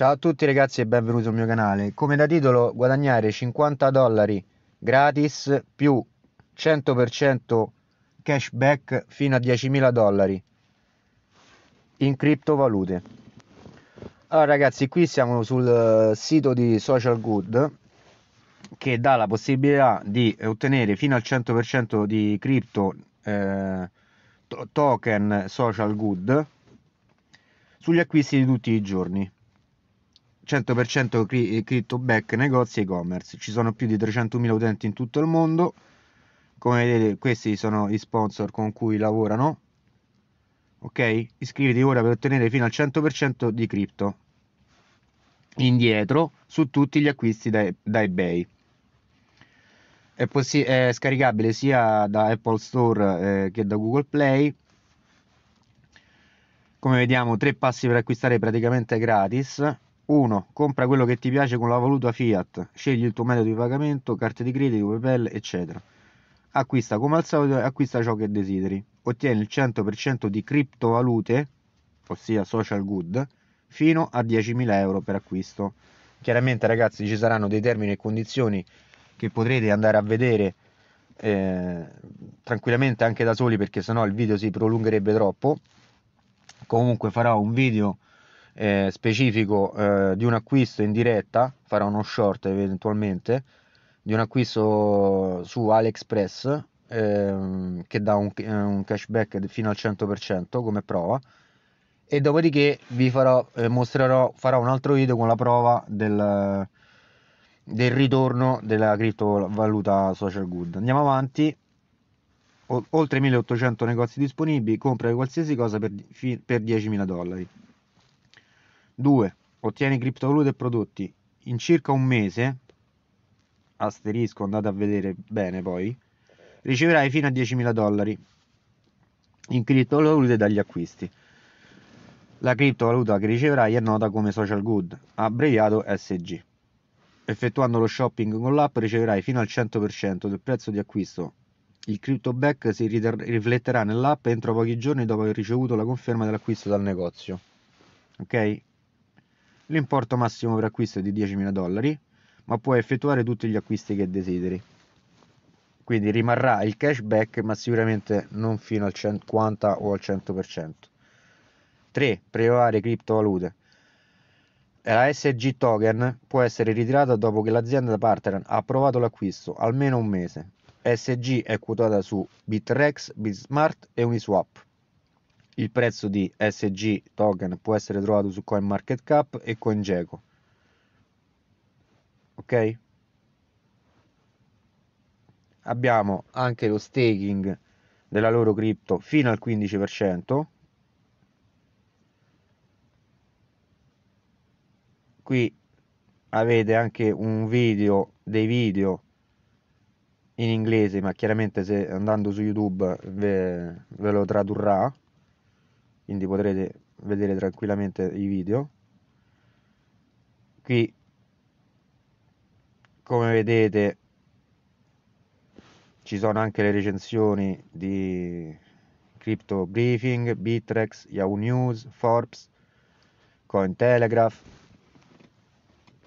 Ciao a tutti ragazzi e benvenuti sul mio canale. Come da titolo guadagnare 50 dollari gratis più 100% cashback fino a 10.000 dollari in criptovalute. Allora ragazzi qui siamo sul sito di Social Good che dà la possibilità di ottenere fino al 100% di cripto eh, token social good sugli acquisti di tutti i giorni 100% crypto back negozi e e-commerce. Ci sono più di 300.000 utenti in tutto il mondo. Come vedete questi sono i sponsor con cui lavorano. Ok? Iscriviti ora per ottenere fino al 100% di cripto. Indietro su tutti gli acquisti da, da ebay è, possi- è scaricabile sia da Apple Store eh, che da Google Play. Come vediamo tre passi per acquistare praticamente gratis 1. Compra quello che ti piace con la valuta fiat, scegli il tuo metodo di pagamento, carte di credito, PayPal, eccetera. Acquista come al solito e acquista ciò che desideri. Ottieni il 100% di criptovalute, ossia social good, fino a 10.000 euro per acquisto. Chiaramente ragazzi ci saranno dei termini e condizioni che potrete andare a vedere eh, tranquillamente anche da soli perché sennò il video si prolungherebbe troppo. Comunque farò un video eh, specifico eh, di un acquisto in diretta, farò uno short eventualmente, di un acquisto su AliExpress ehm, che dà un, un, cashback fino al 100% come prova e dopodiché vi farò, eh, mostrerò, farò un altro video con la prova del, del ritorno della criptovaluta social good. Andiamo avanti oltre 1800 negozi disponibili, compra qualsiasi cosa per, per 10.000 dollari. 2. Ottieni criptovalute e prodotti. In circa un mese, asterisco, andate a vedere bene poi, riceverai fino a 10.000 dollari in criptovalute dagli acquisti. La criptovaluta che riceverai è nota come social good, abbreviato SG. Effettuando lo shopping con l'app riceverai fino al 100% del prezzo di acquisto. Il CryptoBack si rifletterà nell'app entro pochi giorni dopo aver ricevuto la conferma dell'acquisto dal negozio. Ok? L'importo massimo per acquisto è di 10.000 dollari, ma puoi effettuare tutti gli acquisti che desideri. Quindi rimarrà il cashback, ma sicuramente non fino al 50 o al 100%. 3. Prelevare criptovalute. La SG token può essere ritirata dopo che l'azienda partner ha approvato l'acquisto, almeno un mese. SG è quotata su Bitrex, Bitsmart e Uniswap. Il prezzo di SG token può essere trovato su CoinMarketCap e CoinGecko. Ok? Abbiamo anche lo staking della loro cripto fino al 15%. Qui avete anche un video dei video in inglese, ma chiaramente se andando su YouTube ve, ve lo tradurrà quindi potrete vedere tranquillamente i video qui come vedete ci sono anche le recensioni di Crypto Briefing, Bitrex, Yahoo News, Forbes, Cointelegraph,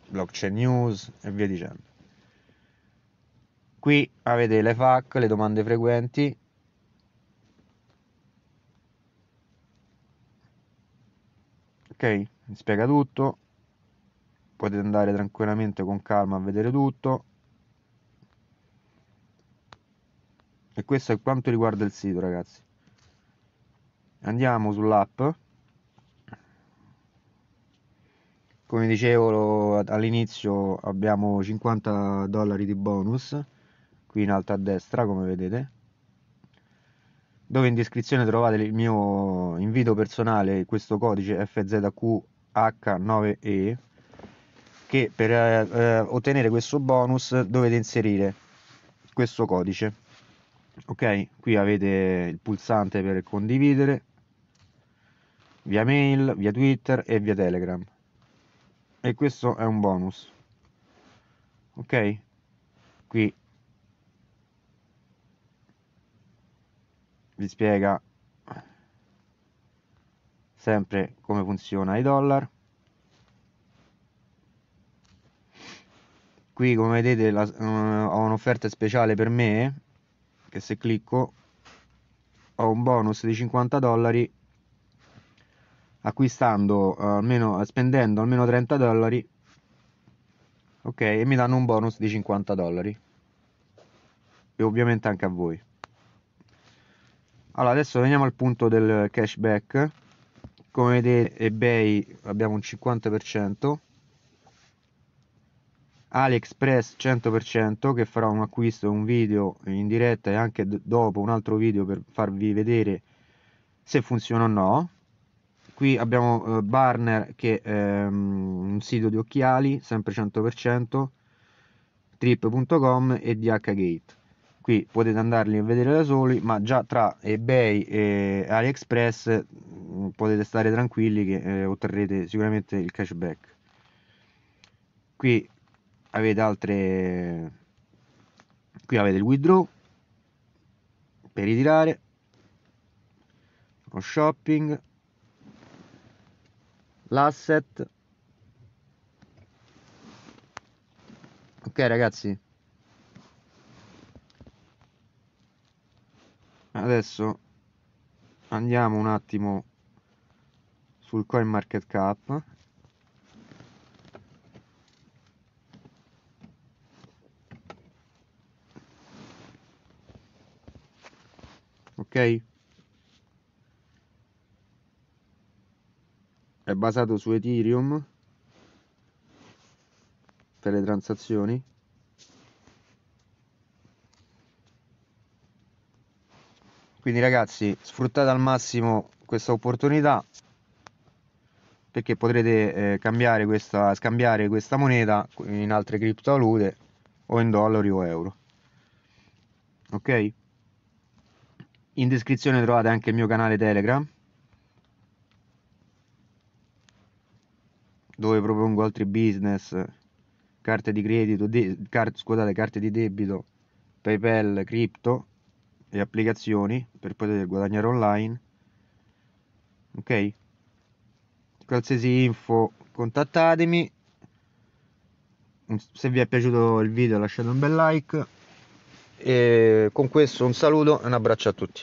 Blockchain News e via dicendo. Qui avete le FAQ, le domande frequenti, mi spiega tutto. Potete andare tranquillamente con calma a vedere tutto. E questo è quanto riguarda il sito ragazzi. Andiamo sull'app. Come dicevo all'inizio abbiamo 50 dollari di bonus qui in alto a destra come vedete dove in descrizione trovate il mio invito personale, questo codice FZQH9E, che per eh, eh, ottenere questo bonus dovete inserire questo codice. Ok, qui avete il pulsante per condividere via mail, via Twitter e via Telegram. E questo è un bonus. Ok? Qui vi spiega sempre come funziona i dollar. Qui come vedete la, uh, ho un'offerta speciale per me che se clicco ho un bonus di 50 dollari acquistando uh, almeno spendendo almeno 30 dollari ok? E mi danno un bonus di 50 dollari. E ovviamente anche a voi allora adesso veniamo al punto del cashback. Come vedete ebay abbiamo un 50% AliExpress 100% che farò un acquisto un video in diretta e anche dopo un altro video per farvi vedere se funziona o no. Qui abbiamo uh, Barner che è um, un sito di occhiali sempre 100% trip.com e DHgate qui potete andarli a vedere da soli ma già tra ebay e aliexpress mm, potete stare tranquilli che eh, otterrete sicuramente il cashback. Qui avete altre qui avete il withdraw per ritirare lo shopping l'asset. Ok ragazzi adesso andiamo un attimo sul coin market cap. Ok? È basato su ethereum per le transazioni quindi ragazzi sfruttate al massimo questa opportunità perché potrete eh, cambiare questa, scambiare questa moneta in altre criptovalute o in dollari o euro. Ok? In descrizione trovate anche il mio canale telegram dove propongo altri business carte di credito de- carte, scusate carte di debito paypal cripto e applicazioni per poter guadagnare online ok? Qualsiasi info contattatemi. Se vi è piaciuto il video lasciate un bel like. E con questo un saluto e un abbraccio a tutti